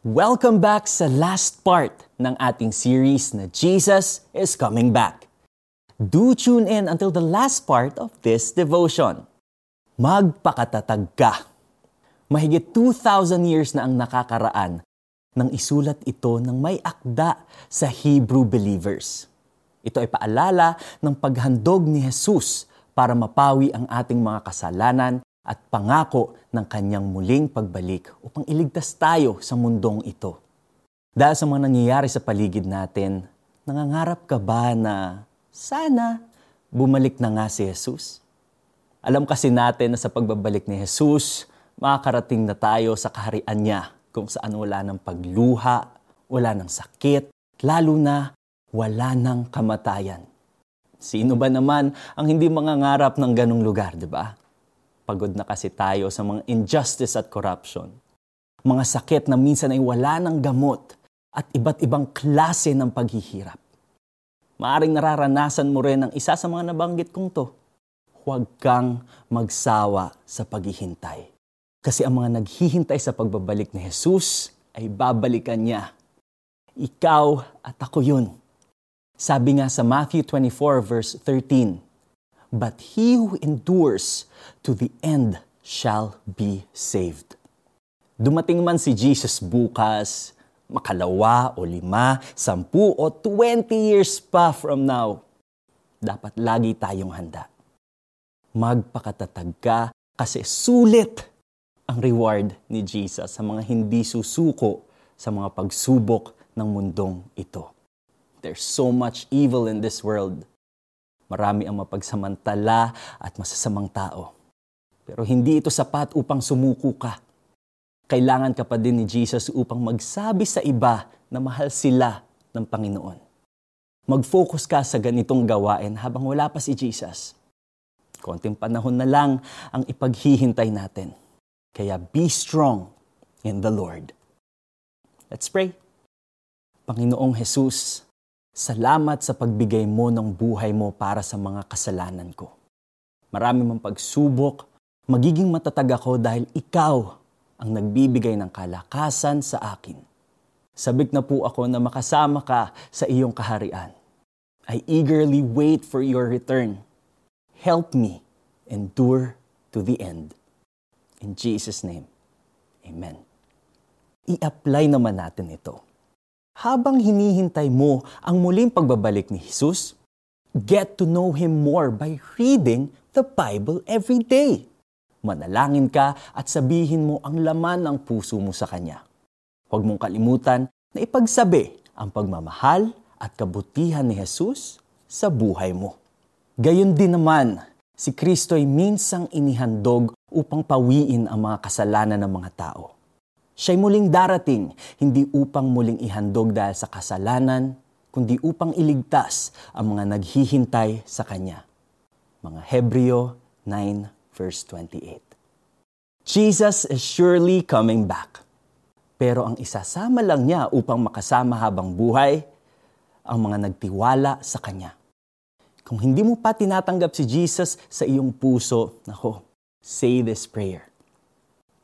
Welcome back sa last part ng ating series na Jesus is Coming Back. Do tune in until the last part of this devotion. Magpakatatag ka. Mahigit 2,000 years na ang nakakaraan nang isulat ito ng may akda sa Hebrew believers. Ito ay paalala ng paghandog ni Jesus para mapawi ang ating mga kasalanan at pangako ng kanyang muling pagbalik upang iligtas tayo sa mundong ito. Dahil sa mga nangyayari sa paligid natin, nangangarap ka ba na sana bumalik na nga si Jesus? Alam kasi natin na sa pagbabalik ni Jesus, makakarating na tayo sa kaharian niya kung saan wala ng pagluha, wala ng sakit, lalo na wala ng kamatayan. Sino ba naman ang hindi mangangarap ng ganong lugar, di ba? Pagod na kasi tayo sa mga injustice at corruption. Mga sakit na minsan ay wala ng gamot at iba't ibang klase ng paghihirap. Maaring nararanasan mo rin ang isa sa mga nabanggit kong to. Huwag kang magsawa sa paghihintay. Kasi ang mga naghihintay sa pagbabalik ni Jesus ay babalikan niya. Ikaw at ako yun. Sabi nga sa Matthew 24 verse 13, but he who endures to the end shall be saved. Dumating man si Jesus bukas, makalawa o lima, sampu o 20 years pa from now, dapat lagi tayong handa. Magpakatatag ka kasi sulit ang reward ni Jesus sa mga hindi susuko sa mga pagsubok ng mundong ito. There's so much evil in this world Marami ang mapagsamantala at masasamang tao. Pero hindi ito sapat upang sumuko ka. Kailangan ka pa din ni Jesus upang magsabi sa iba na mahal sila ng Panginoon. Mag-focus ka sa ganitong gawain habang wala pa si Jesus. Konting panahon na lang ang ipaghihintay natin. Kaya be strong in the Lord. Let's pray. Panginoong Jesus, Salamat sa pagbigay mo ng buhay mo para sa mga kasalanan ko. Marami mang pagsubok, magiging matatag ako dahil ikaw ang nagbibigay ng kalakasan sa akin. Sabik na po ako na makasama ka sa iyong kaharian. I eagerly wait for your return. Help me endure to the end. In Jesus' name, Amen. I-apply naman natin ito habang hinihintay mo ang muling pagbabalik ni Jesus, get to know Him more by reading the Bible every day. Manalangin ka at sabihin mo ang laman ng puso mo sa Kanya. Huwag mong kalimutan na ipagsabi ang pagmamahal at kabutihan ni Jesus sa buhay mo. Gayon din naman, si Kristo ay minsang inihandog upang pawiin ang mga kasalanan ng mga tao. Siya'y muling darating, hindi upang muling ihandog dahil sa kasalanan, kundi upang iligtas ang mga naghihintay sa Kanya. Mga Hebreo 9 verse 28. Jesus is surely coming back. Pero ang isasama lang niya upang makasama habang buhay, ang mga nagtiwala sa Kanya. Kung hindi mo pa tinatanggap si Jesus sa iyong puso, nako, say this prayer.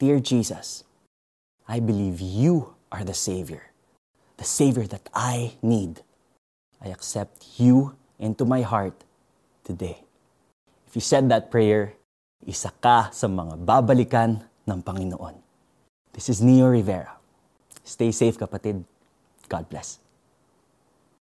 Dear Jesus, I believe you are the Savior, the Savior that I need. I accept you into my heart today. If you said that prayer, isa ka sa mga babalikan ng Panginoon. This is Neo Rivera. Stay safe kapatid. God bless.